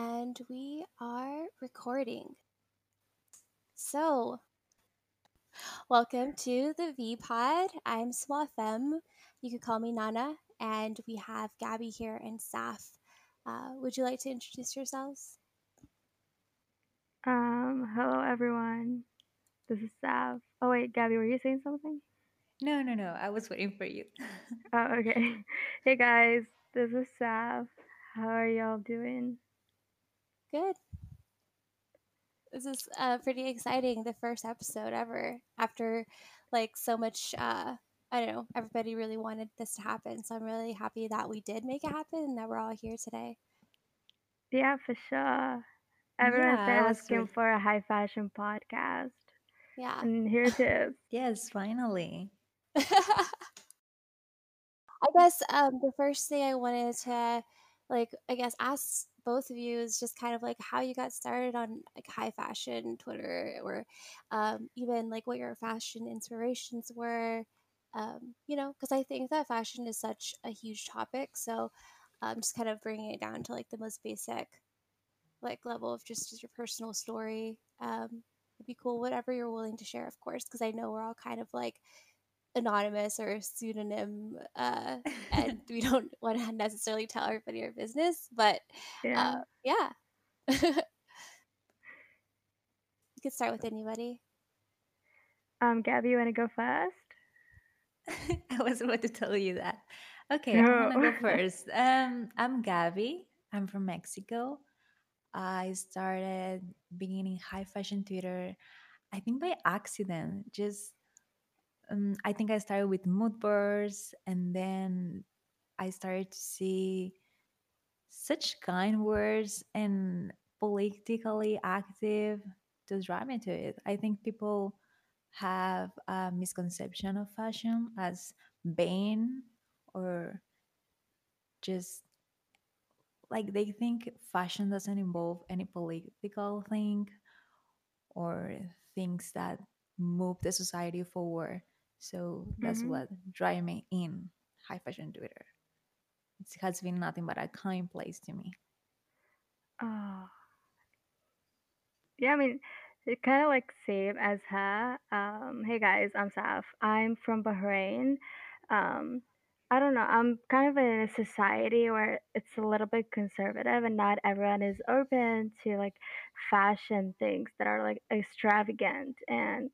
and we are recording. So, welcome to the V Pod. I'm Small Femme. You could call me Nana, and we have Gabby here and Saf. Uh, would you like to introduce yourselves? Um, hello everyone. This is Saf. Oh wait, Gabby, were you saying something? No, no, no. I was waiting for you. Oh, okay. Hey guys, this is Saf. How are y'all doing? Good. This is uh, pretty exciting. The first episode ever after like so much. Uh, I don't know. Everybody really wanted this to happen, so I'm really happy that we did make it happen and that we're all here today. Yeah, for sure. Everyone's Yeah, been asking with- for a high fashion podcast, Yeah. and here it is. Yes, finally. I guess um, the first thing I wanted to, like, I guess ask both of you is just kind of like how you got started on like high fashion Twitter, or um, even like what your fashion inspirations were. Um, you know, because I think that fashion is such a huge topic. So, um, just kind of bringing it down to like the most basic, like level of just, just your personal story. Um, would be cool. Whatever you're willing to share, of course, because I know we're all kind of like anonymous or pseudonym uh, and we don't want to necessarily tell everybody our business but Yeah. uh, yeah you could start with anybody Um, Gabby, you want to go first? I was about to tell you that. Okay, I'm gonna go first. Um, I'm Gabby. I'm from Mexico. I started beginning high fashion Twitter, I think by accident. Just, um, I think I started with mood boards, and then I started to see such kind words and politically active to drive me to it. I think people have a misconception of fashion as vain or just like they think fashion doesn't involve any political thing or things that move the society forward. So that's Mhm. what drive me in high fashion Twitter. It has been nothing but a kind place to me. Oh. Yeah, I mean, it kind of like same as her. Um, hey guys, I'm Saf. I'm from Bahrain. Um, I don't know. I'm kind of in a society where it's a little bit conservative, and not everyone is open to like fashion things that are like extravagant and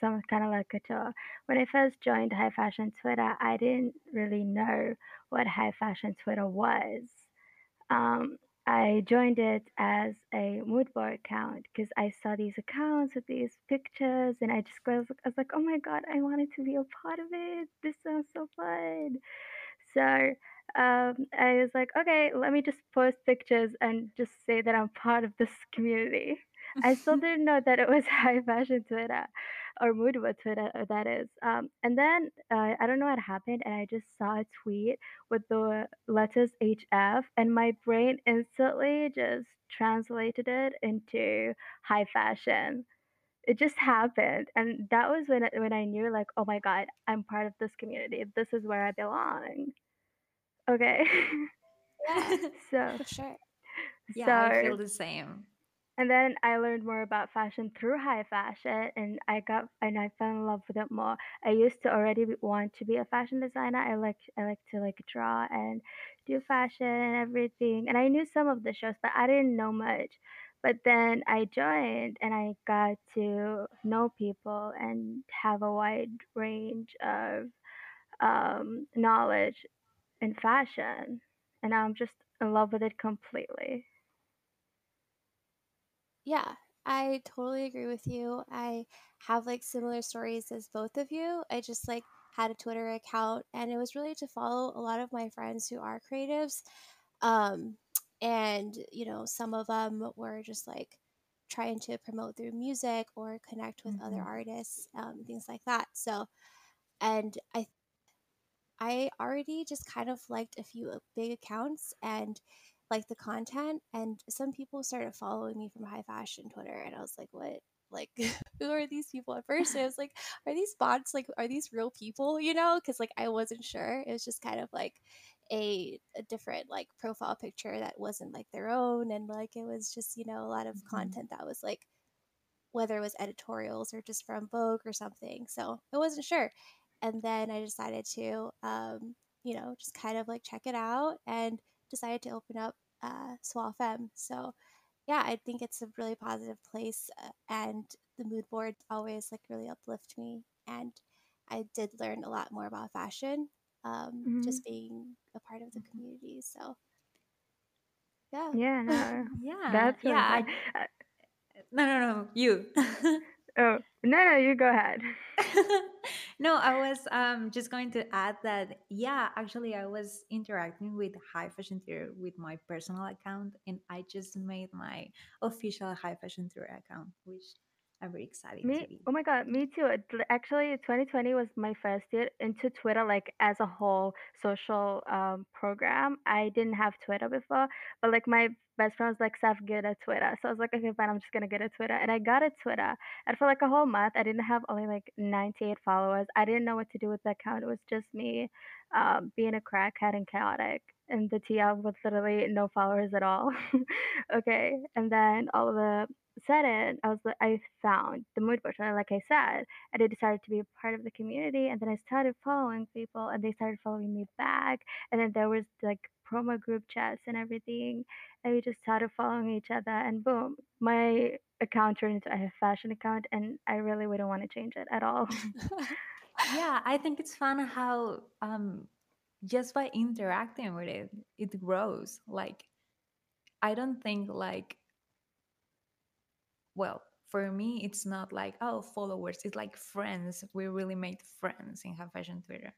some kind of like couture. When I first joined high fashion Twitter, I didn't really know what high fashion Twitter was. Um, I joined it as a mood board account because I saw these accounts with these pictures, and I just was, I was like, oh my god, I wanted to be a part of it. This sounds so fun. So um, I was like, okay, let me just post pictures and just say that I'm part of this community. I still didn't know that it was high fashion Twitter or mood Twitter, that is. Um, and then uh, I don't know what happened, and I just saw a tweet with the letters HF, and my brain instantly just translated it into high fashion. It just happened, and that was when I, when I knew, like, oh my god, I'm part of this community. This is where I belong. Okay, yeah so for sure Yeah, I so feel the same. And then I learned more about fashion through high fashion, and I got and I fell in love with it more. I used to already want to be a fashion designer. I like I like to like draw and do fashion and everything, and I knew some of the shows, but I didn't know much. But then I joined, and I got to know people and have a wide range of um, knowledge in fashion, and I'm just in love with it completely. Yeah i totally agree with you i have like similar stories as both of you i just like had a twitter account and it was really to follow a lot of my friends who are creatives um and you know some of them were just like trying to promote through music or connect with other Mhm. artists um, things like that so and i I already just kind of liked a few uh, big accounts and liked the content. And some people started following me from high fashion Twitter, and I was like, "What? Like, who are these people?" At first, I was like, "Are these bots? Like, are these real people?" You know, because like I wasn't sure. It was just kind of like a, a different like profile picture that wasn't like their own and like it was just you know a lot of Mhm. content that was like whether it was editorials or just from Vogue or something. So I wasn't sure. And then I decided to, um, you know, just kind of like check it out and decided to open up uh, Femme. So yeah, I think it's a really positive place. Uh, and the mood boards always like really uplift me. And I did learn a lot more about fashion um, Mhm. just being a part of the Mhm. community. So yeah. Yeah, no, yeah, that's really yeah. I, Uh, no, no, no, you. oh no, no, you go ahead. no, I was um just going to add that yeah, actually I was interacting with high fashion Twitter with my personal account and I just made my official high fashion Twitter account, which I'm very excited to Me, be. oh my god, me too. It Actually, 2020 was my first year into Twitter, like as a whole social um program. I didn't have Twitter before, but like my best friend was like, Saf, get a Twitter. So I was like, okay, fine, I'm just gonna get a Twitter. And I got a Twitter. And for like a whole month, I didn't have only like 98 followers. I didn't know what to do with the account. It was just me um, being a crackhead and chaotic. And the TL with literally no followers at all. okay. And then all of a sudden, I was like, I found the mood board, like I said, and I decided to be a part of the community. And then I started following people, and they started following me back. And then there was like promo group chats and everything, and we just started following each other. And boom, my account turned into a fashion account, and I really wouldn't want to change it at all. Yeah, I think it's fun how um just by interacting with it, it grows. Like I don't think like well, for me it's not like oh followers, it's like friends. We really made friends in High Fashion Twitter.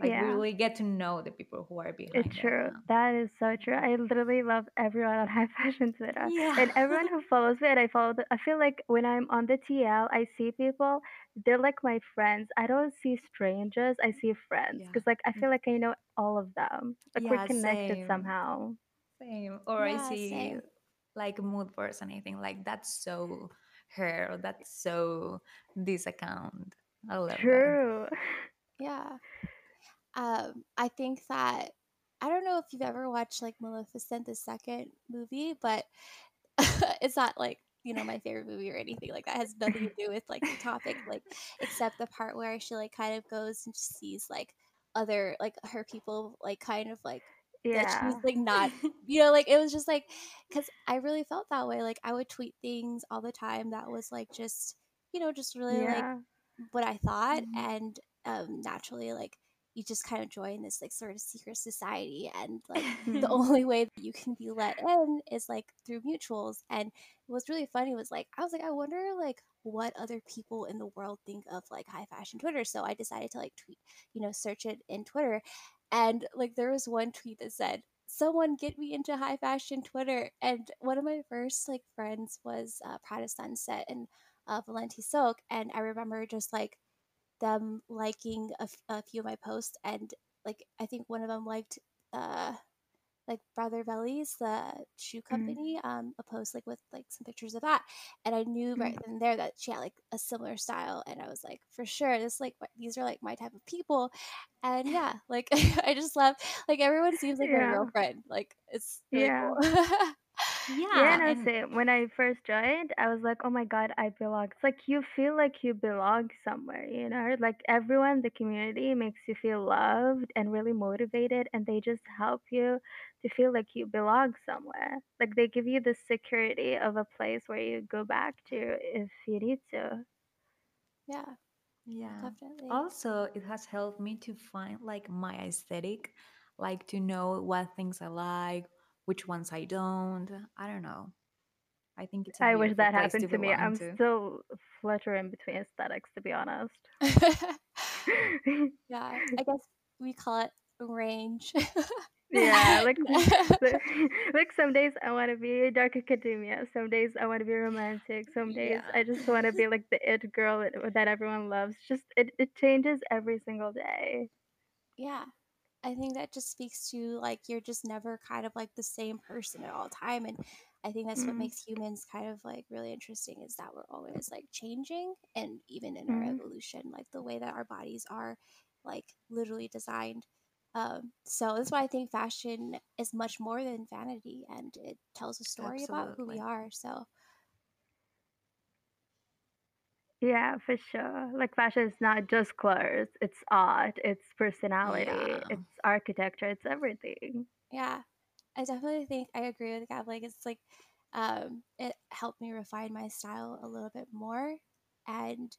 Like we really get to know the people who are behind It's true. That is so true. I literally love everyone on high fashion Twitter. Yeah. And everyone who follows me and I follow the, I feel like when I'm on the TL, I see people, they're like my friends. I don't see strangers, I see friends. Yeah. Because like I feel like I know all of them. Like we're connected same. somehow. Same. Or I Yeah, see same. like mood boards and anything like that's so her or that's so this account. I love that. True. Yeah. Um, I think that I don't know if you've ever watched like Maleficent the second movie, but it's not like you know my favorite movie or anything like that. It has nothing to do with like the topic, like except the part where she like kind of goes and sees like other like her people like kind of like Yeah. she's like not you know like it was just like because I really felt that way. Like I would tweet things all the time that was like just you know just really like what I thought, Mhm. and um, naturally, like you just kind of join this like sort of secret society, and like the Mhm. only way that you can be let in is like through mutuals. And what's really funny was like I was like, I wonder like what other people in the world think of like high fashion Twitter. So I decided to like tweet, you know, search it in Twitter, and like there was one tweet that said. Someone get me into high fashion Twitter, and one of my first like friends was uh, Prada Sunset, and uh, Valenti Silk, and I remember just like them liking a, f- a few of my posts, and like I think one of them liked uh like Brother Vellies, the shoe Mhm. company, um, a post like with like some pictures of that, and I knew right Mhm. then and there that she had like a similar style, and I was like, for sure, this like these are like my type of people, and yeah, like I just love like everyone seems like Yeah. real friend, like it's really Yeah. cool. Yeah, Yeah, no, and same. When I first joined, I was like, oh my God, I belong. It's like you feel like you belong somewhere, you know? Like everyone in the community makes you feel loved and really motivated, and they just help you to feel like you belong somewhere. Like they give you the security of a place where you go back to if you need to. yeah, yeah. definitely. Also, it has helped me to find like my aesthetic, like to know what things I like, which ones I don't. I don't know. I think it's a I wish that place to happened to me. I'm to. still fluttering between aesthetics, to be honest. yeah, I guess we call it range. Yeah, like like some days I want to be dark academia, some days I want to be romantic, some days Yeah. I just want to be like the it girl that that everyone loves. Just it it changes every single day. yeah. I think that just speaks to like you're just never kind of like the same person at all time and I think that's what Mm, makes humans kind of like really interesting is that we're always like changing and even in our mm, evolution like the way that our bodies are like literally designed Um, so that's why I think fashion is much more than vanity, and it tells a story about who we are. So Yeah, for sure. Like fashion is not just clothes, it's art, it's personality, Yeah. it's architecture, it's everything. yeah, I definitely think I agree with Gab. Like it's like um, it helped me refine my style a little bit more, and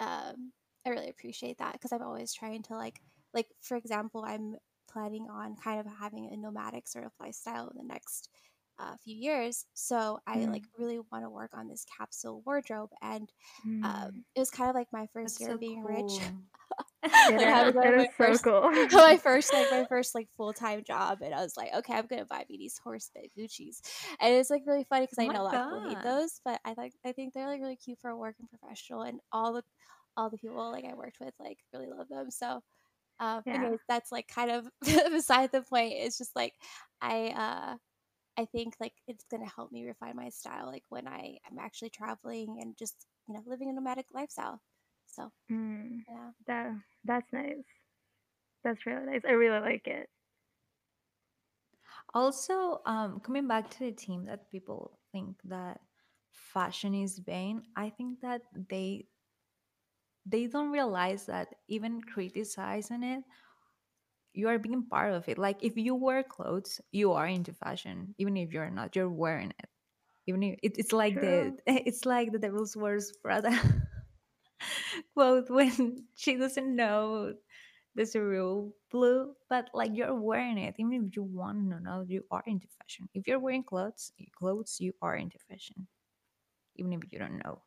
um, I really appreciate that because I'm always trying to like like for example, I'm planning on kind of having a nomadic sort of lifestyle in the next uh, few years. So I like Mm. really want to work on this capsule wardrobe, and Mm. um, it was kind of like my first That's year so being rich. cool. It like having is. one It of is my so first cool. my first like my first like full-time job and I was like, okay, I'm gonna buy me these horse bit Gucci's. And it's like really funny because oh I my know a lot of people hate those, but I like I think they're like really cute for a working professional and all the all the people like I worked with like really love them. So um Yeah. anyways, that's like kind of beside the point. It's just like I uh I think like it's gonna help me refine my style like when I am actually traveling and just, you know, living a nomadic lifestyle. So Mm. yeah. That that's nice. That's really nice. I really like it. Also, um, coming back to the team that people think that fashion is vain, I think that they they don't realize that even criticizing it, you are being part of it. Like if you wear clothes, you are into fashion. Even if you're not, you're wearing it. Even if it, it's like the it's like the devil's wears Prada quote when she doesn't know the cerulean blue, but like you're wearing it. Even if you want to know, you are into fashion. If you're wearing clothes, clothes, you are into fashion. Even if you don't know.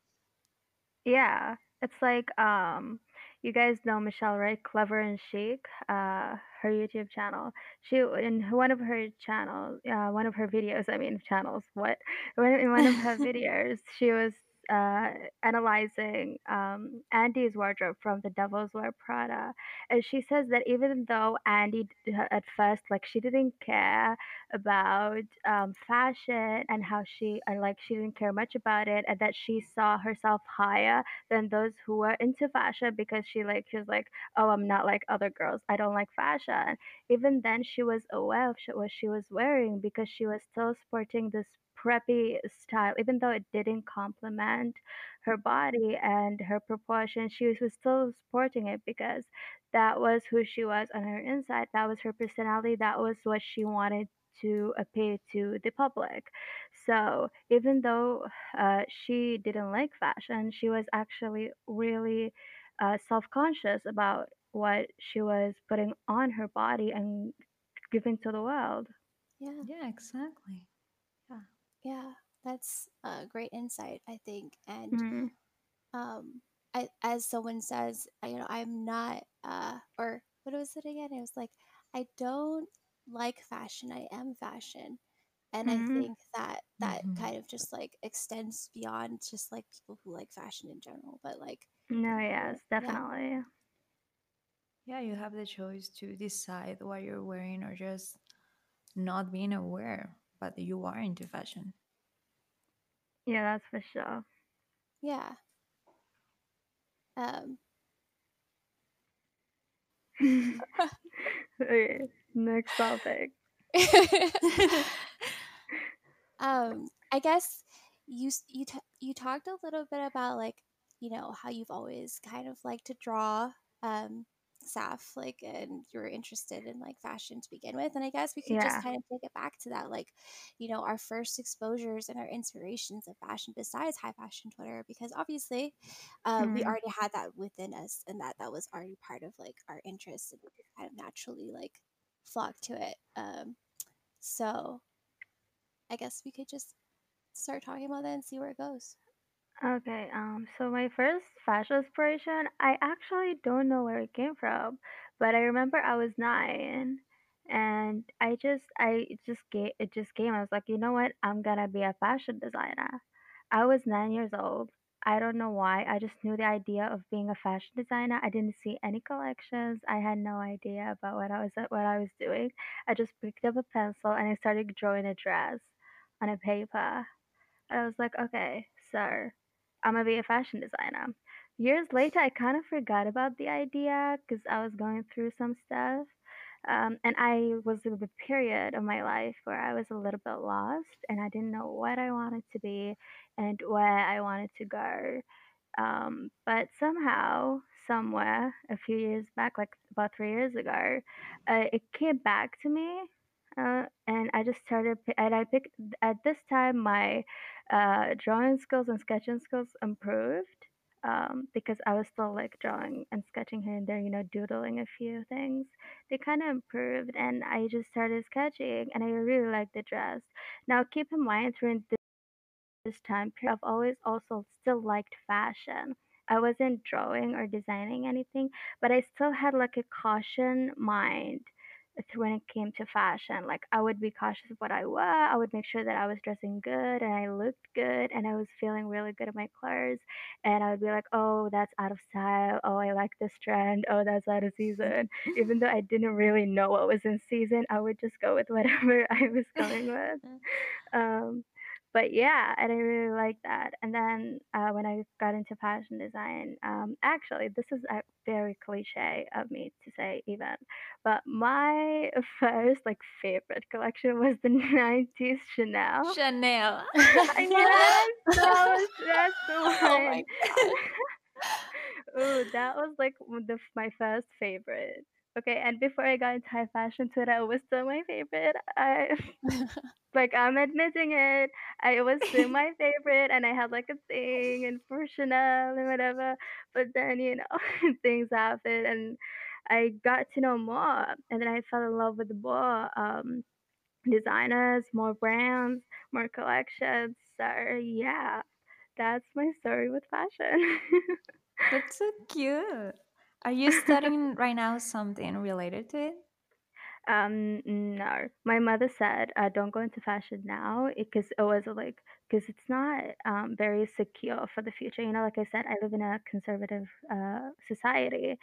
Yeah. It's like um you guys know Michelle, right? Clever and Chic, uh her YouTube channel. She in one of her channels, uh one of her videos, I mean channels, what? In one of her videos, she was uh analyzing um Andy's wardrobe from The Devil Wears Prada. And she says that even though Andy at first like she didn't care about um, fashion and how she and like she didn't care much about it and that she saw herself higher than those who were into fashion because she like she was like oh i'm not like other girls i don't like fashion even then she was aware of what she was wearing because she was still sporting this preppy style even though it didn't complement her body and her proportion she was, was still sporting it because that was who she was on her inside that was her personality that was what she wanted to appear to the public. So even though uh, she didn't like fashion, she was actually really uh, self conscious about what she was putting on her body and giving to the world. Yeah. Yeah, exactly. Yeah. Yeah, that's a great insight, I think. And Mm, um, I, as someone says, you know, I'm not, uh, or what was it again? It was like, I don't like fashion. I am fashion. And I mm, think that that hmm kind of just like extends beyond just like people who like fashion in general, but like, no, yes, yeah, definitely. Yeah, you have the choice to decide what you're wearing or just not being aware, but you are into fashion. Yeah, that's for sure. yeah. Um, okay, next topic. um, I guess you you t- you talked a little bit about like you know how you've always kind of liked to draw um Saf like and you were interested in like fashion to begin with and I guess we could just kind of take it back to that like you know our first exposures and our inspirations of fashion besides high fashion Twitter because obviously uh, we Mm. already had that within us and that that was already part of like our interests and we kind of naturally like flock to it um so I guess we could just start talking about that and see where it goes. Okay, um, so my first fashion inspiration, I actually don't know where it came from, but I remember I was nine, and I just, I it just get, it just came. I was like, you know what? I'm gonna be a fashion designer. I was nine years old. I don't know why. I just knew the idea of being a fashion designer. I didn't see any collections. I had no idea about what I was what I was doing. I just picked up a pencil and I started drawing a dress on a paper. And I was like, okay, so I'm gonna be a fashion designer. Years later, I kind of forgot about the idea because I was going through some stuff. Um, and I was in a period of my life where I was a little bit lost and I didn't know what I wanted to be and where I wanted to go. Um, but somehow, somewhere, a few years back, like about three years ago, uh, it came back to me. Uh, and I just started, and I picked, at this time, my uh, drawing skills and sketching skills improved um, because I was still like drawing and sketching here and there, you know, doodling a few things. They kind of improved, and I just started sketching, and I really liked the dress. Now, keep in mind, during this time period, I've always also still liked fashion. I wasn't drawing or designing anything, but I still had like a caution mind when it came to fashion. Like I would be cautious of what I wore. I would make sure that I was dressing good and I looked good and I was feeling really good in my clothes. And I would be like, oh, that's out of style. Oh, I like this trend. Oh, that's out of season. Even though I didn't really know what was in season, I would just go with whatever I was going with. Um, but yeah, and I really like that. And then uh, when I got into fashion design, um, actually, this is a very cliche of me to say, even, but my first like favorite collection was the '90s Chanel. Chanel. yes, that was that's the Oh one. Ooh, that was like of my first favorite. Okay, and before I got into high fashion Twitter, it was still my favorite. I like I'm admitting it. I it was still my favorite, and I had like a thing and for Chanel and whatever. But then you know things happened, and I got to know more, and then I fell in love with more um, designers, more brands, more collections. So yeah, that's my story with fashion. That's so cute. Are you studying right now something related to it? Um, no. My mother said, uh, "Don't go into fashion now," because it was like because it's not um, very secure for the future. You know, like I said, I live in a conservative uh, society,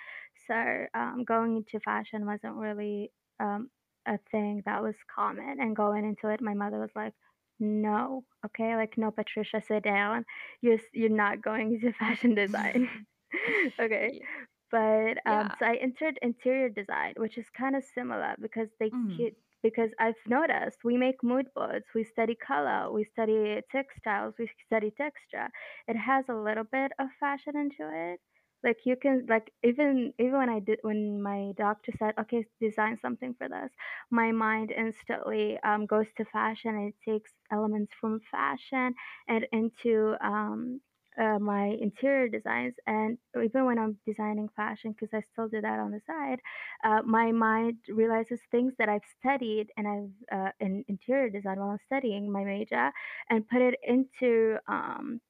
so um, going into fashion wasn't really um, a thing that was common. And going into it, my mother was like, "No, okay, like no, Patricia, sit down. You're you're not going into fashion design." okay Ye- but um, Yeah. so I entered interior design, which is kind of similar because they Mm. ki- because I've noticed we make mood boards, we study color, we study textiles, we study texture. It has a little bit of fashion into it. Like you can like even even when I did when my doctor said okay design something for this, my mind instantly um, goes to fashion and it takes elements from fashion and into um, uh, my interior designs and even when i'm designing fashion because i still do that on the side uh, my mind realizes things that i've studied and i've uh, in interior design while i'm studying my major and put it into um,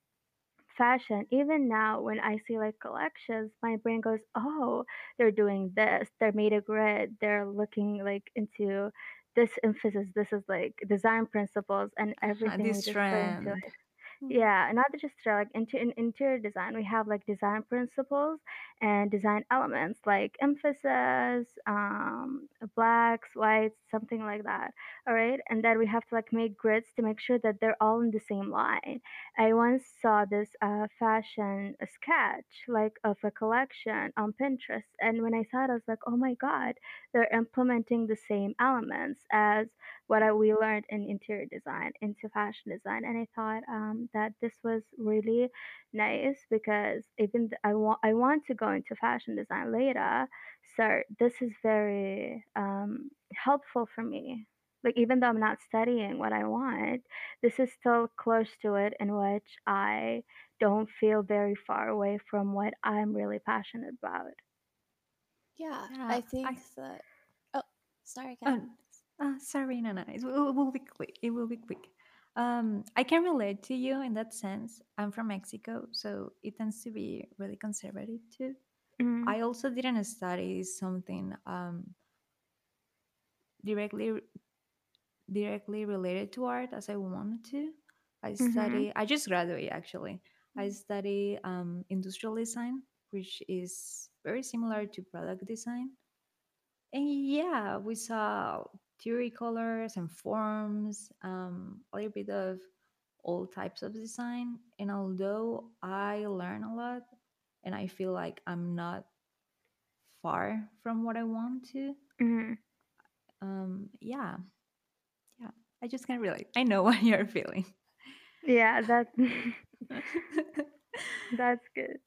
fashion. Even now when i see like collections my brain goes oh they're doing this. They're made a grid they're looking like into this emphasis. This is like design principles and everything we this trend. Mm. yeah, not just like inter- in interior design, we have like design principles and design elements like emphasis, um, blacks, whites, something like that. All right, and then we have to like make grids to make sure that they're all in the same line. I once saw this uh, fashion sketch like of a collection on Pinterest, and when I saw it, I was like, oh my god, they're implementing the same elements as what I, we learned in interior design into fashion design and i thought um, that this was really nice because even th- I, want I want to go into fashion design later so this is very um, helpful for me like even though i'm not studying what i want this is still close to it in which i don't feel very far away from what i'm really passionate about Yeah, Yeah, I think I. that Oh, sorry, Uh, Gabby. Uh, sorry, no, no, it will, it will be quick. It will be quick. Um, I can relate to you in that sense. I'm from Mexico, so it tends to be really conservative too. mm, I also didn't study something um, directly directly related to art as I wanted to. I mm-hmm, study. I just graduated actually. I study um, industrial design, which is very similar to product design. And yeah, we saw theory colors and forms, um, a little bit of all types of design. And although I learn a lot, and I feel like I'm not far from what I want to, mm-hmm, um yeah yeah i just can't relate i know what you're feeling Yeah, that's that's good.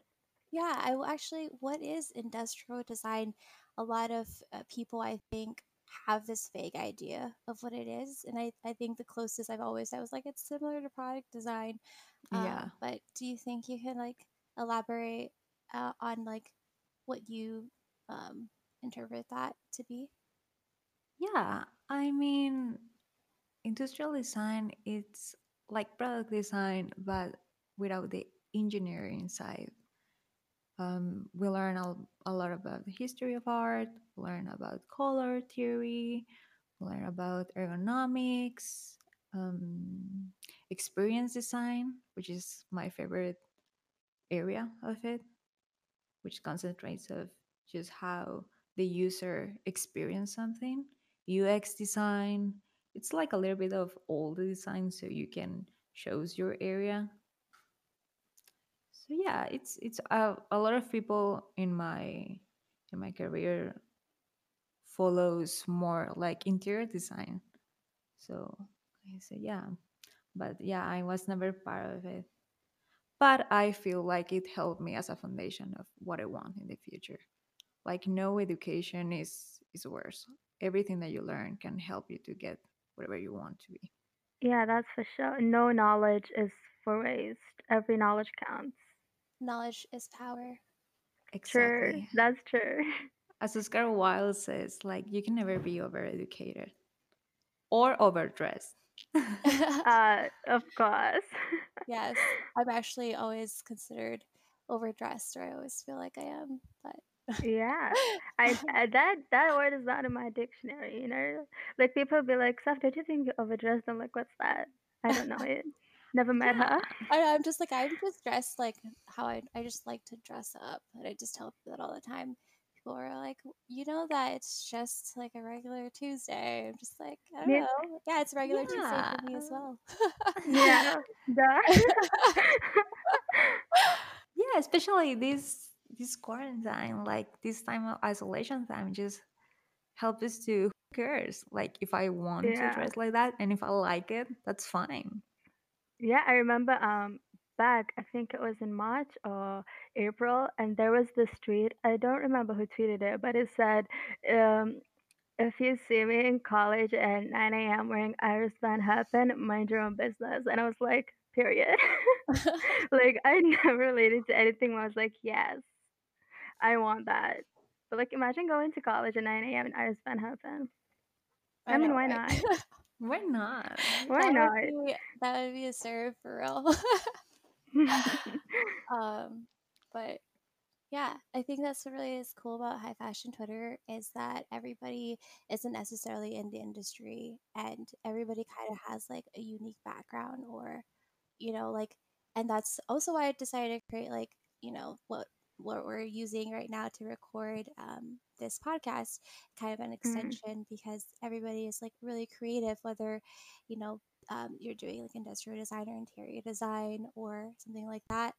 Yeah, I will actually, what is industrial design? A lot of uh, people, I think, have this vague idea of what it is. And I, I think the closest I've always, I was like, it's similar to product design. yeah Um, but do you think you can like elaborate uh, on like what you um, interpret that to be? yeah i mean industrial design it's like product design but without the engineering side um, we learn a, a lot about the history of art learn about color theory learn about ergonomics um, experience design which is my favorite area of it which concentrates of just how the user experience something. Ux design it's like a little bit of all the design so you can choose your area. So yeah it's it's a, a lot of people in my in my career follows more like interior design so i said yeah but yeah i was never part of it but i feel like it helped me as a foundation of what i want in the future like no education is is worse everything that you learn can help you to get whatever you want to be Yeah, that's for sure. No knowledge is for waste. Every knowledge counts. Knowledge is power. True. That's true. as oscar wilde says like you can never be overeducated or overdressed Uh, of course. yes, I'm actually always considered overdressed, or I always feel like I am. But Yeah. I, I that that word is not in my dictionary, you know? Like people be like, Saf, don't you think you're overdressed? I'm like, what's that? I don't know it. Never met her. I, I'm just like I'm just dressed like how I I just like to dress up, and I just tell people that all the time. Are like, you know that it's just like a regular Tuesday. I'm just like, I don't Yeah. know. Yeah, it's a regular Tuesday for me as well. Yeah. Yeah especially this this quarantine like this time of isolation time just helps us to who cares like if i want Yeah. to dress like that and if i like it that's fine Yeah, I remember um back, I think it was in March or April, and there was this tweet. I don't remember who tweeted it, but it said, um, if you see me in college at 9 a.m. wearing Iris Van Herpen, mind your own business. And I was like, period. like I never related to anything where I was like, yes, I want that. But like imagine going to college at 9 a.m. in Iris Van Herpen. I, mean, know, why right? not? why not Why that not? Would be, that would be a serve for real. um, but yeah, I think that's what really is cool about high fashion Twitter is that everybody isn't necessarily in the industry and everybody kind of has like a unique background or, you know, like, and that's also why I decided to create like, you know, what what we're using right now to record um, this podcast, kind of an Mm, extension because everybody is like really creative, whether, you know, um, you're doing like industrial design or interior design or something like that.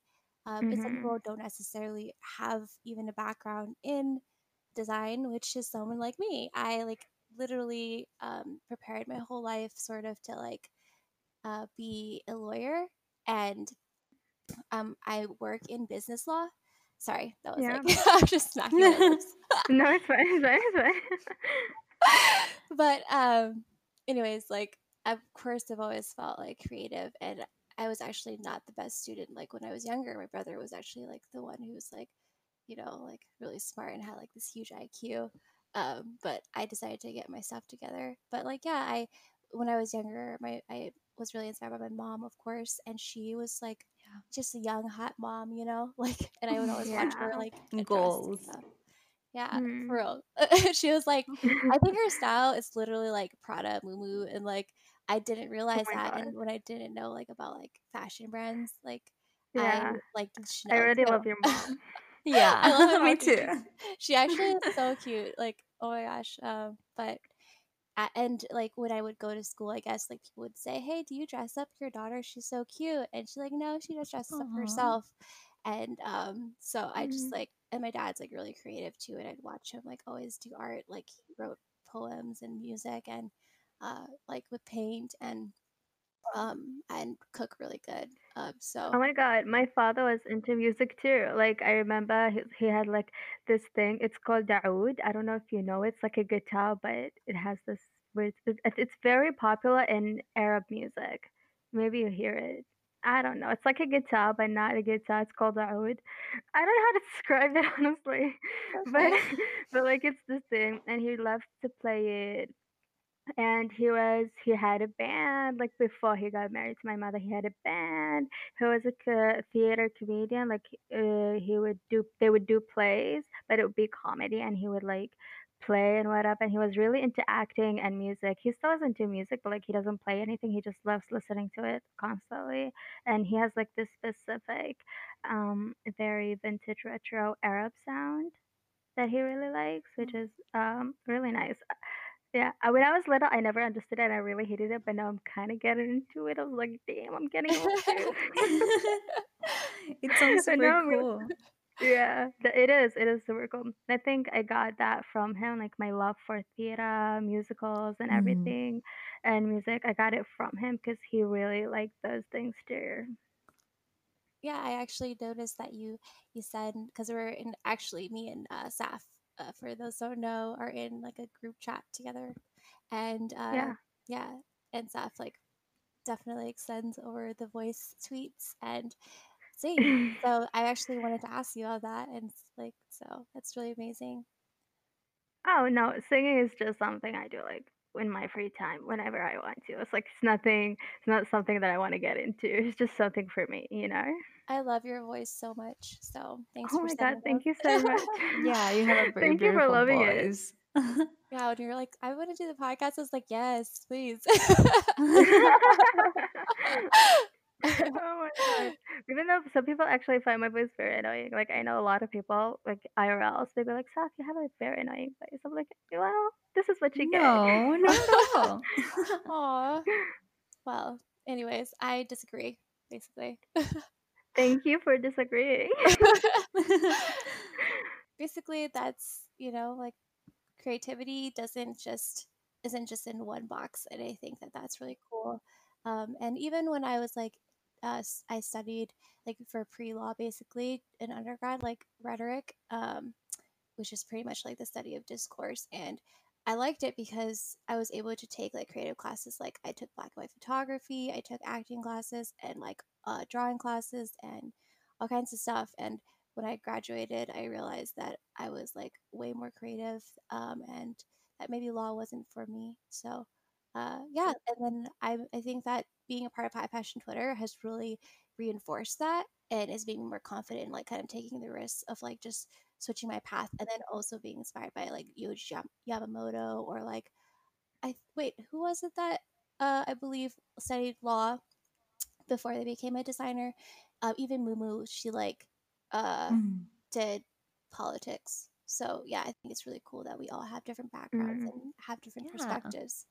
Um, and some mhm. people don't necessarily have even a background in design, which is someone like me. I like literally um, prepared my whole life sort of to like uh, be a lawyer, and um, I work in business law. Sorry, that was Yeah. like I'm just smacking my lips. No, it's fine. It's fine. It's fine. but um anyways like of course i've always felt like creative and i was actually not the best student like when i was younger. My brother was actually like the one who was like you know like really smart and had like this huge iq um but i decided to get my stuff together. But like yeah i when i was younger my i was really inspired by my mom of course and she was like Yeah. just a young hot mom you know? Like and i would always watch her like and Goals. stuff yeah Mm. for real she was like I think her style is literally like Prada, Miu Miu, and like I didn't Oh realize my that. god. And when I didn't know like about like fashion brands, like Yeah. I liked I Chanel already too. love your mom. yeah I love her me too. she actually is so cute. Like oh my gosh. Um, but a- and like when I would go to school, I guess like people would say, "Hey, do you dress up your daughter? She's so cute." And she's like, "No, she just dresses up herself." And um, so I just Mhm. like, and my dad's like really creative too, and I'd watch him like always do art. Like he wrote poems and music and uh, like with paint and um and cook really good. Um, so Oh my God, my father was into music too. Like I remember he, he had like this thing. It's called the oud. I don't know if you know. It's like a guitar, but it has this it's very popular in Arab music. Maybe you hear it. I don't know. It's like a guitar, but not a guitar. It's called the oud. I don't know how to describe it honestly, but but like it's this thing, and he loved to play it and he was he had a band like before he got married to my mother he had a band he was like a theater comedian like uh, he would do they would do plays but it would be comedy and he would like play and whatever and he was really into acting and music he still is into music but like he doesn't play anything he just loves listening to it constantly and he has like this specific um very vintage retro arab sound that he really likes which is um really nice yeah, when I was little, I never understood it. I really hated it, but now I'm kind of getting into it. I was like, damn, I'm getting old too. it sounds super cool. Yeah, it is. It is super cool. I think I got that from him, like my love for theater, musicals, and Mm. everything, and music. I got it from him because he really liked those things too. yeah, I actually noticed that you you said because we're in actually me and uh, Saf. Uh, for those who don't know, are in like a group chat together, and uh, Yeah. yeah, and Saf like definitely extends over the voice tweets and sing. So I actually wanted to ask you all that, and like, so that's really amazing. oh no, singing is just something I do like in my free time whenever I want to. It's like it's nothing. It's not something that I want to get into. It's just something for me, you know. I love your voice so much. So thanks Oh for my god, thank you so much. Yeah, you have a very thank you for loving it. voice. yeah, when you're like, I want to do the podcast, I was like, yes, please. oh my god. Even though some people actually find my voice very annoying. Like I know a lot of people, like IRLs, they'd be like, Saf, you have a very annoying voice. I'm like, well, this is what you get. no, not at all. Aw. Well, anyways, I disagree, basically. Thank you for disagreeing. basically, that's, you know, like creativity doesn't just isn't just in one box and i think that that's really cool um, and even when i was like uh, i studied like for pre-law basically in undergrad like rhetoric um, which is pretty much like the study of discourse and i liked it because i was able to take like creative classes like i took black and white photography i took acting classes and like uh, drawing classes and all kinds of stuff and when i graduated i realized that i was like way more creative um, and that maybe law wasn't for me so uh, yeah and then I, I think that being a part of high fashion twitter has really reinforced that and is being more confident in like kind of taking the risks of like just switching my path and then also being inspired by like Yohji Yam- Yamamoto or like I wait, who was it that uh, I believe studied law before they became a designer? Uh, even Miu Miu, she like uh, Mm. did politics. So yeah, I think it's really cool that we all have different backgrounds Mm, and have different Yeah. perspectives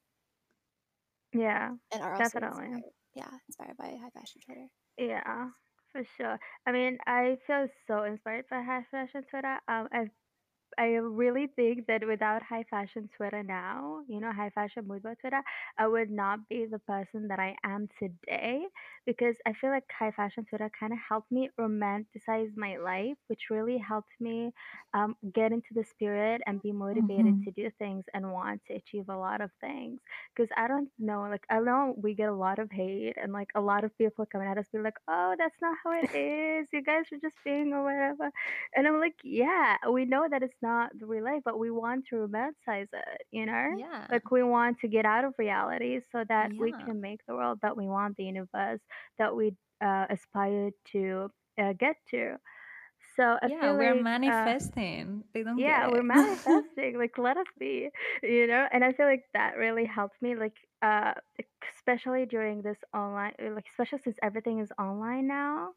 yeah, and are definitely. inspired. Yeah, inspired by high fashion Twitter. Yeah, for sure. I mean, I feel so inspired by high fashion Twitter. Um, I've I really think that without high fashion Twitter now, you know, high fashion mood board Twitter, I would not be the person that I am today because I feel like high fashion Twitter kind of helped me romanticize my life, which really helped me um, get into the spirit and be motivated Mhm. to do things and want to achieve a lot of things. Because I don't know, like, I know we get a lot of hate and like a lot of people coming at us be like, oh, that's not how it is. You guys are just being or whatever. And I'm like, yeah, we know that it's not the real life, but we want to romanticize it, you know? Yeah. Like we want to get out of reality so that we can make the world that we want, the universe that we uh, aspire to uh, get to. So I Yeah, we're like, uh, manifesting. They don't get yeah, we're manifesting. Like, let us be, you know? And I feel like that really helped me, like, uh, especially during this online, like, especially since everything is online now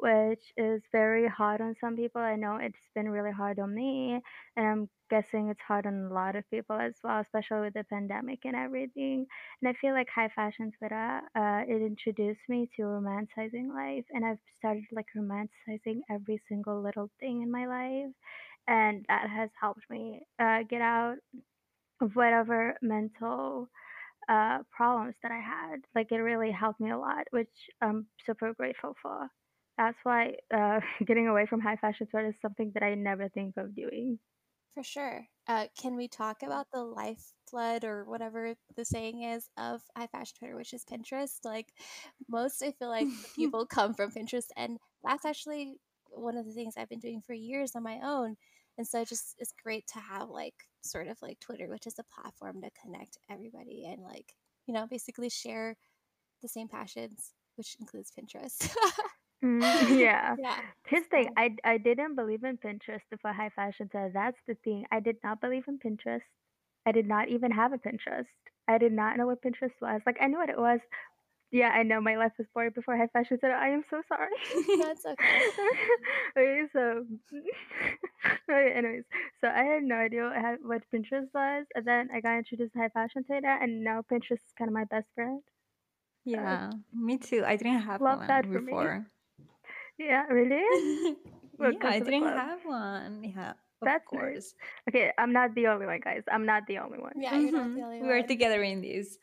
which is very hard on some people. I know it's been really hard on me, and I'm guessing it's hard on a lot of people as well, especially with the pandemic and everything. And I feel like high fashion Twitter, uh, it introduced me to romanticizing life, and I've started like romanticizing every single little thing in my life, and that has helped me uh, get out of whatever mental uh, problems that I had. Like it really helped me a lot, which I'm super grateful for. That's why uh, getting away from high fashion Twitter is something that I never think of doing. For sure. Uh, can we talk about the lifeblood or whatever the saying is of high fashion Twitter, which is Pinterest? Like most, I feel like people come from Pinterest, and that's actually one of the things I've been doing for years on my own. And so, just it's great to have like sort of like Twitter, which is a platform to connect everybody and like you know basically share the same passions, which includes Pinterest. Mm, yeah. yeah. Here's the thing, So, I I didn't believe in Pinterest before high fashion, so that's the thing. I did not believe in Pinterest. I did not even have a Pinterest. I did not know what Pinterest was. Like I knew what it was. Yeah, I know my life was boring before high fashion, so I am so sorry. That's okay. okay, so okay, anyways, so I had no idea what, what Pinterest was, and then I got introduced to high fashion data, and now Pinterest is kind of my best friend. Yeah, me too. I didn't have love that one for me. Before. Yeah, really? Yeah, I didn't club. have one. Yeah, of That's nice. course. Okay, I'm not the only one, guys. I'm not the only one. yeah, you're not the mm-hmm. only We are together in this.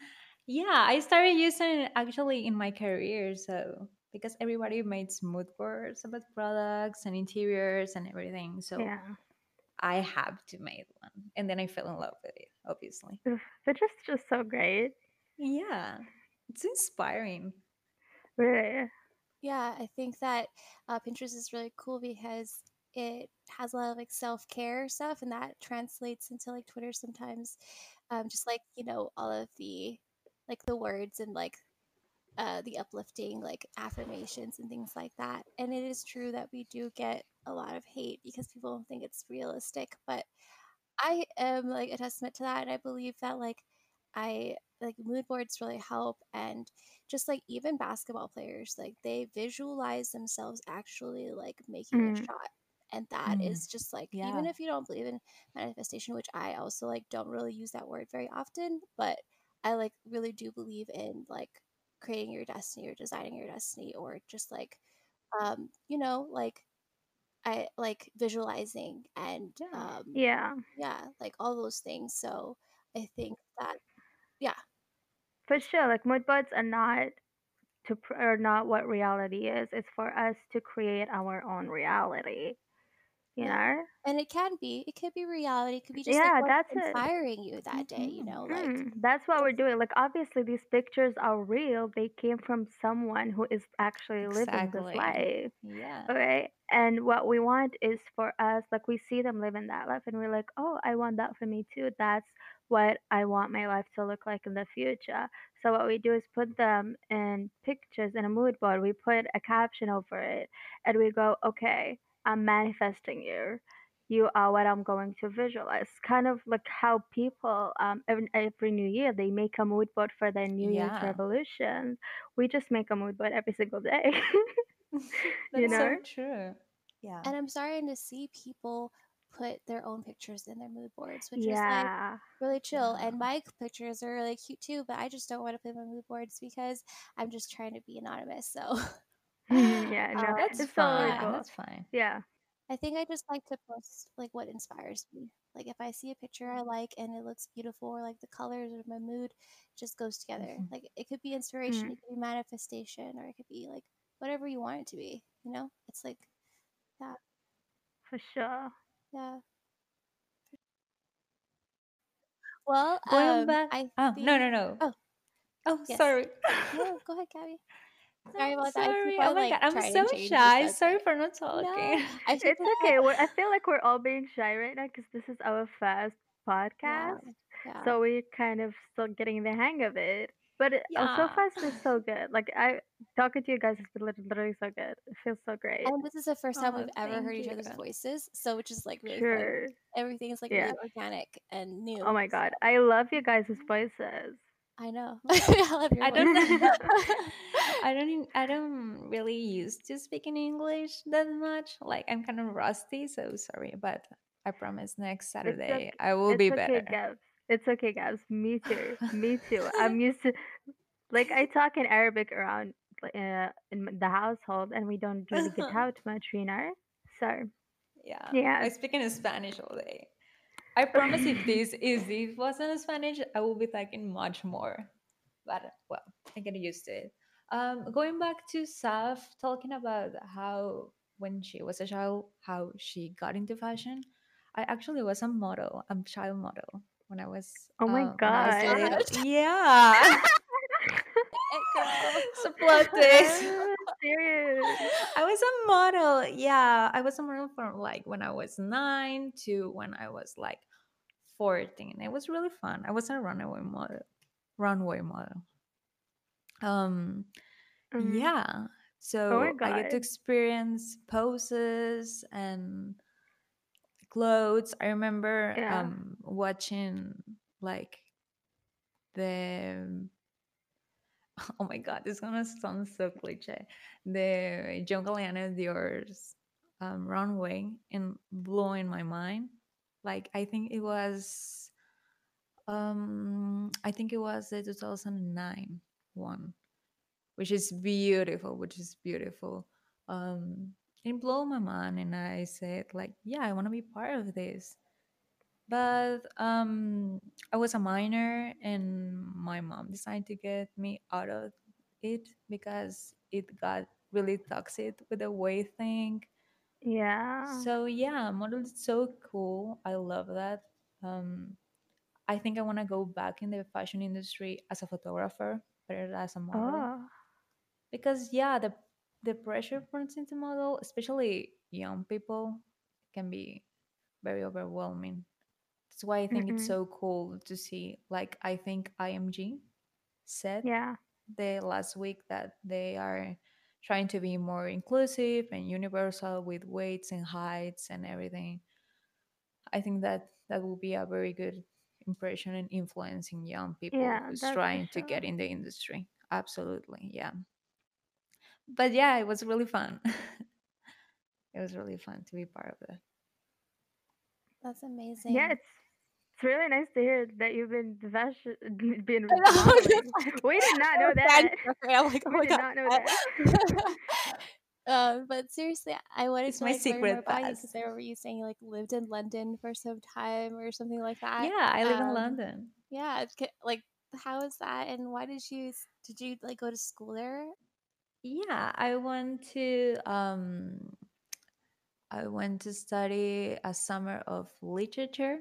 Yeah, I started using it actually in my career. So because everybody made mood boards about products and interiors and everything. So Yeah. I have to make one. And then I fell in love with it, obviously. Ugh, They're just just so great. Yeah. It's inspiring. Really. Yeah, I think that uh, Pinterest is really cool because it has a lot of like self care stuff, and that translates into like Twitter sometimes. Um, just like you know all of the like the words and like uh, the uplifting like affirmations and things like that. And it is true that we do get a lot of hate because people don't think it's realistic, but I am like a testament to that, and I believe that like I like mood boards really help, and just like even basketball players, like they visualize themselves actually like making a Mm. shot, and that Mm, is just like yeah. even if you don't believe in manifestation, which I also like don't really use that word very often, but I like really do believe in like creating your destiny or designing your destiny or just like um you know like I like visualizing and um Yeah. yeah, like all those things. So I think that yeah, For sure. Like mood boards are not to pr- are not what reality is. It's for us to create our own reality. You yeah. know? And it can be, it could be reality, it could be just Yeah, what's that's it. inspiring you that day, you Mhm. know, like Mm, that's what we're doing. Like, obviously, these pictures are real. They came from someone who is actually living this life. Yeah. Okay. And what we want is for us, like, we see them living that life and we're like, oh, I want that for me too. That's what I want my life to look like in the future. So, what we do is put them in pictures in a mood board. We put a caption over it and we go, okay, I'm manifesting you you are what I'm going to visualize. Kind of like how people um every, every new year they make a mood board for their New Year's revolution. We just make a mood board every single day. you That's know? so true. Yeah. and I'm starting to see people put their own pictures in their mood boards, which is like really chill. Yeah. And my pictures are really cute too, but I just don't want to put my mood boards because I'm just trying to be anonymous. So yeah, no, um, That's it's totally yeah. fine. cool. That's fine. Yeah. I think I just like to post like what inspires me. Like if I see a picture I like and it looks beautiful or like the colors or my mood just goes together. Mhm. Like it could be inspiration, Mm. it could be manifestation, or it could be like whatever you want it to be, you know? It's like yeah, For sure. yeah. Well, Going um back. I Oh, no, no, no. oh Oh, yes. sorry. No, go ahead, Gaby. Sorry I'm about that. Oh my like God. I'm so to change the shy. Sorry for not No, talking. I think It's okay. We're, I feel like we're all being shy right now because this is our first podcast. yeah. So we're kind of still getting the hang of it. But it, uh, so far, it's been so good. Like, I talking to you guys has been literally so good. It feels so great. And this is the first time Oh, we've ever heard each other's voices, so which is like really fun. Sure. Everything is like Yeah. really organic and new. Oh my god. I love you guys' voices. I know. I love your I don't. I don't I don't really used to speak in English that much. Like I'm kind of rusty, so sorry, but I promise next Saturday okay. I will It's be okay, better. Gabs. It's okay, Gabs. Me too. Me too. I'm used to like I talk in Arabic around uh, in the household, and we don't really get out much, you know. So yeah. yeah, I speak in Spanish all day. I promise if this is this wasn't in Spanish, I will be talking much more. But well, I get used to it. Um, going back to Saf, talking about how when she was a child, how she got into fashion. I actually was a model, a child model when I was Oh my uh, was god. Yeah, Girl. it's a plot twist. Serious. I was a model. Yeah, I was a model from like when I was nine to when I was like 14. It was really fun. I was a runaway model. Runway model. Um, Mhm. yeah. Oh So I get to experience poses and clothes. I remember Yeah. um watching like the oh my god, this is gonna sound so cliche. The John Galliano Dior's um, runway and blowing my mind. Like I think it was um I think it was the 2009 one, which is beautiful, which is beautiful. Um it blew my mind and I said like, yeah, I want to be part of this. But um, I was a minor, and my mom decided to get me out of it because it got really toxic with the way thing. Yeah. So yeah, model is so cool. I love that. Um, I think I want to go back in the fashion industry as a photographer, better as a model, Oh. because yeah, the the pressure points into model, especially young people, can be very overwhelming. That's why I think it's Mm-mm. so cool to see. Like, I think IMG said Yeah. the last week that they are trying to be more inclusive and universal with weights and heights and everything. I think that that will be a very good impression and influencing young people Yeah, who's that's for trying to get in the industry. Absolutely, yeah. But yeah, it was really fun. it was really fun to be part of it. That's Yeah, amazing. it's it's really nice to hear that you've been the fashion been I know, modeling. like, We did not know that. I'm like, oh We did god. not know that. that. um, but seriously, I wanted It's to my like learn more secret about you because I remember you saying you like lived in London for some time or something like that. Yeah, I live in Um, London. yeah, like how is that, and why did you did you like go to school there? Yeah, I went to um I went to study a summer of literature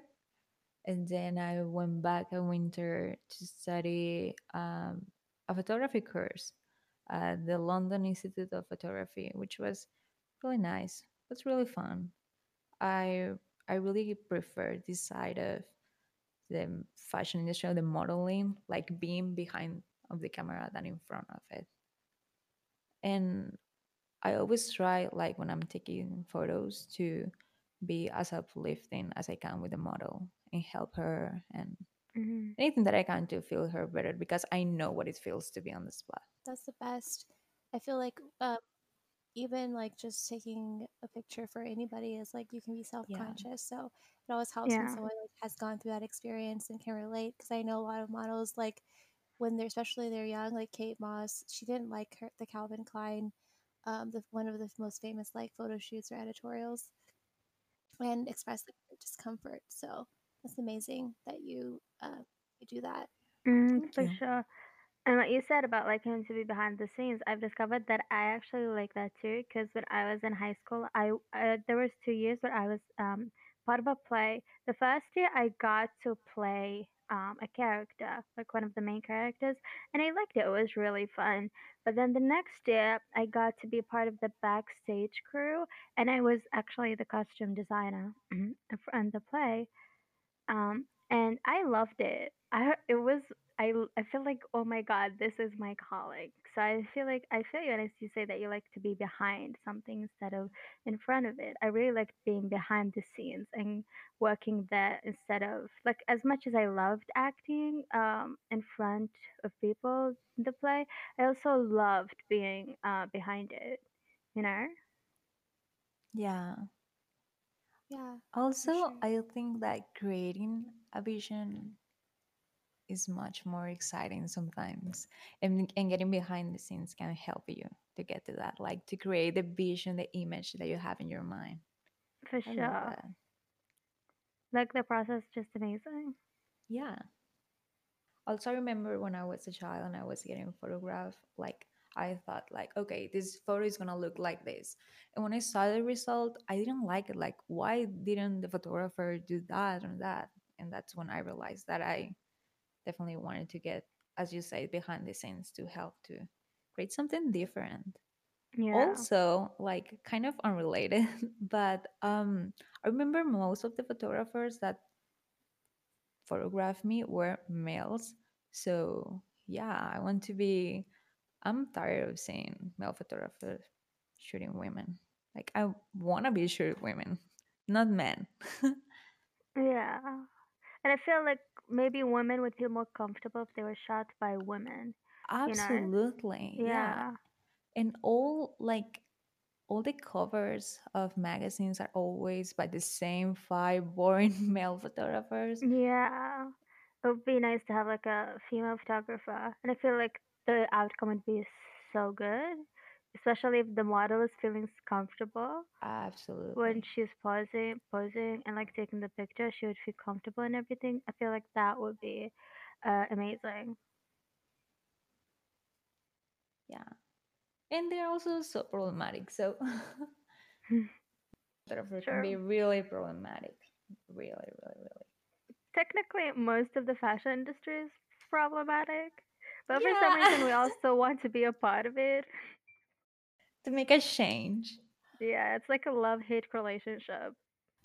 and then I went back in winter to study um, a photography course at the London Institute of Photography, which was really nice. It was really fun. I I really prefer this side of the fashion industry, the modeling, like being behind of the camera than in front of it. And I always try, like when I'm taking photos, to be as uplifting as I can with the model and help her and Mhm. anything that I can to feel her better because I know what it feels to be on the spot. That's the best. I feel like um, even like just taking a picture for anybody is like you can be self Yeah. conscious. So it always helps when someone like has gone through that experience and can relate. Because I know a lot of models like when they're especially they're young, like Kate Moss, she didn't like her the Calvin Klein, um, the one of the most famous like photo shoots or editorials, and expressed like, discomfort. So that's amazing that you uh, you do that. Mm, for you. sure. And what you said about like him to be behind the scenes, I've discovered that I actually like that too. Because when I was in high school, I uh, there was two years where I was um part of a play. The first year I got to play um a character, like one of the main characters, and I liked it. It was really fun. But then the next year I got to be part of the backstage crew, and I was actually the costume designer in the play um and i loved it. I it was I I feel like oh my god this is my calling. So i feel like i feel you as you say that you like to be behind something instead of in front of it. I really like being behind the scenes and working there instead of like as much as i loved acting um in front of people in the play i also loved being uh behind it you know? Yeah. Yeah, for Also, sure. I think that creating a vision is much more exciting sometimes. And, and getting behind the scenes can help you to get to that, like to create the vision, the image that you have in your mind. for I love sure that. Like the process just amazing. Yeah. Also, I remember when I was a child and I was getting photographed, like I thought, like, okay, this photo is gonna look like this. And when I saw the result, I didn't like it. Like, why didn't the photographer do that or that? And that's when I realized that I definitely wanted to get, as you say, behind the scenes to help to create something different. Yeah. Also, like kind of unrelated, but um, I remember most of the photographers that photographed me were males. So yeah, I want to be. I'm tired of seeing male photographers shooting women. Like I want to be shooting women, not men. Yeah. And I feel like maybe women would feel more comfortable if they were shot by women. You know? Absolutely, yeah. Yeah. And all like all the covers of magazines are always by the same five boring male photographers. Yeah. It would be nice to have like a female photographer. And I feel like the outcome would be so good, especially if the model is feeling comfortable Absolutely. when she's posing, posing and like taking the picture. She would feel comfortable and everything. I feel like that would be uh, amazing. Yeah. And they're also so problematic. So photographer can be really problematic. Really, really, really. Technically, most of the fashion industry is problematic, but for some reason, we Yeah. also want to be a part of it. to make a change. Yeah, it's like a love hate relationship.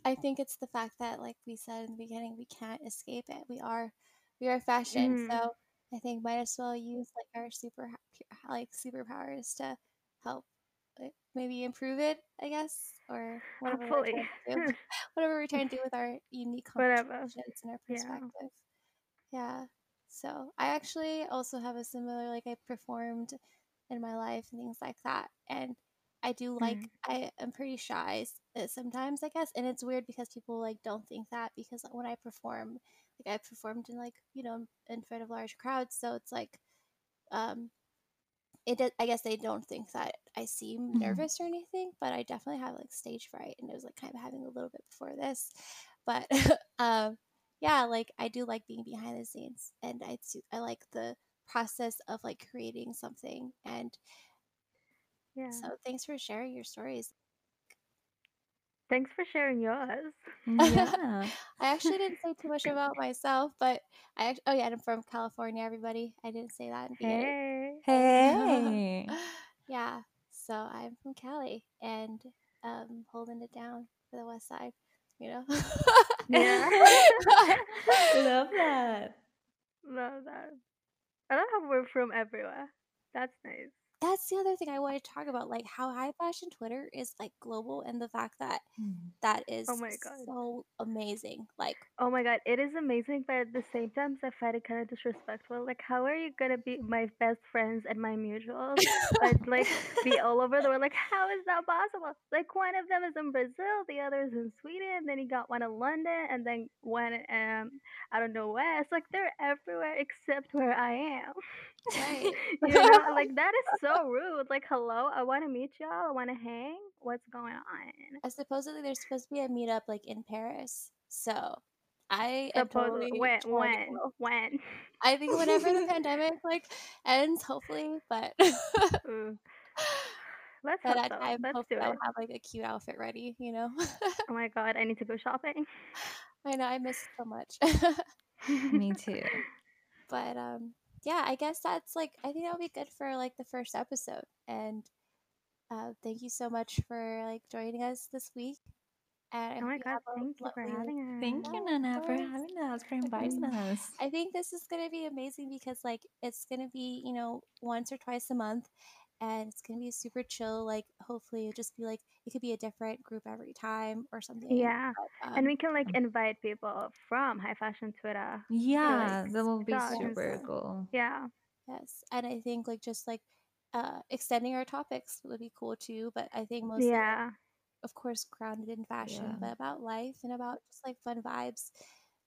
I think it's the fact that, like we said in the beginning, we can't escape it. We are, we are fashion, hmm so I think might as well use like our super like superpowers to help, like, maybe improve it. I guess, or whatever we're trying to do, whatever we're trying to do with our unique Whatever. contributions and our Yeah. perspective. Yeah. So I actually also have a similar like I performed in my life and things like that. And I do like Mm. I am pretty shy uh, sometimes I guess. And it's weird because people like don't think that because when I perform, like I performed in like, you know, in front of large crowds. So it's like um it does, I guess they don't think that I seem Mhm. nervous or anything, but I definitely have like stage fright and it was like kind of having a little bit before this. But um yeah, like I do like being behind the scenes and I do, I like the process of like creating something. And Yeah. so thanks for sharing your stories. Thanks for sharing yours. Yeah. I actually didn't say too much about myself, but I act- oh yeah, I'm from California, everybody. I didn't say that in the beginning. Hey. Hey. yeah, so I'm from Cali and um, holding it down for the West Side, you know. Yeah. Love that. Love that. I love how we're from everywhere. That's nice. That's the other thing I want to talk about, like how high fashion Twitter is like global, and the fact that that is Oh my god. so amazing. Like, Oh my god, it is amazing, but at the same time, I find it kind of disrespectful. Like, how are you gonna be my best friends and my mutuals, but like be all over the world? Like, how is that possible? Like, one of them is in Brazil, the other is in Sweden, then you got one in London, and then one um I don't know where. It's like they're everywhere except where I am. right. you know, like that is so rude. Like, hello, I want to meet y'all. I want to hang. What's going on? Uh, supposedly there's supposed to be a meetup like in Paris, so I Supposedly, totally when, when, when? I think whenever the pandemic like ends, hopefully, but Ooh. Let's by hope that so. time, Let's do hopefully I'll have like a cute outfit ready, you know. Oh my god, I need to go shopping. I know I miss so much. Me too. but um yeah, I guess that's like I think that'll be good for like the first episode. And uh thank you so much for like joining us this week. And oh my god, thank you for lovely having Thank you, Nana, for having us, for inviting us. I think this is going to be amazing because like it's going to be, you know, once or twice a month and it's going to be super chill like hopefully it'll just be like it could be a different group every time or something. Yeah, But, and um we can like invite people from high fashion Twitter to like Yeah, that will be super cool. Yeah, yes. And I think like just like uh extending our topics would be cool too, but I think mostly like, yeah, of course grounded in fashion, Yeah. but about life and about just like fun vibes.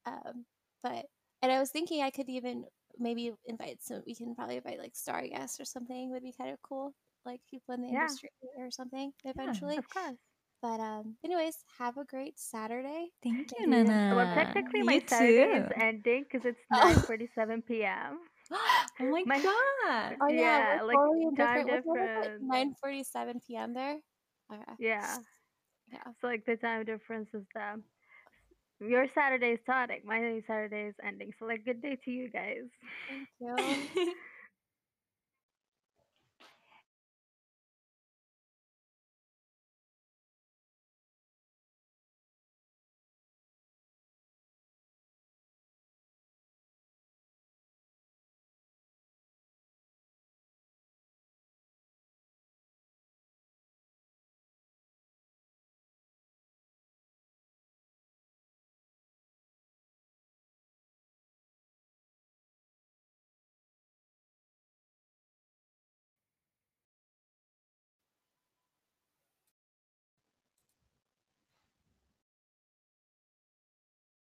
Um, but and I was thinking I could even maybe invite some. We can probably invite like star guests or something. Would be kind of cool, like people in the yeah, industry or something Yeah. eventually. of course. But um, anyways, have a great Saturday. Thank you, and- Nana. Well, technically, my You Saturday is ending because it's Oh. 9:47 p.m. oh my, My- god. Oh yeah, Yeah, we're like, totally time different. What's it difference. Nine forty-seven p.m. there. Okay. Yeah. Yeah. So like the time difference is the your Saturday is starting, my Saturday is ending. So like good day to you guys. Thank you.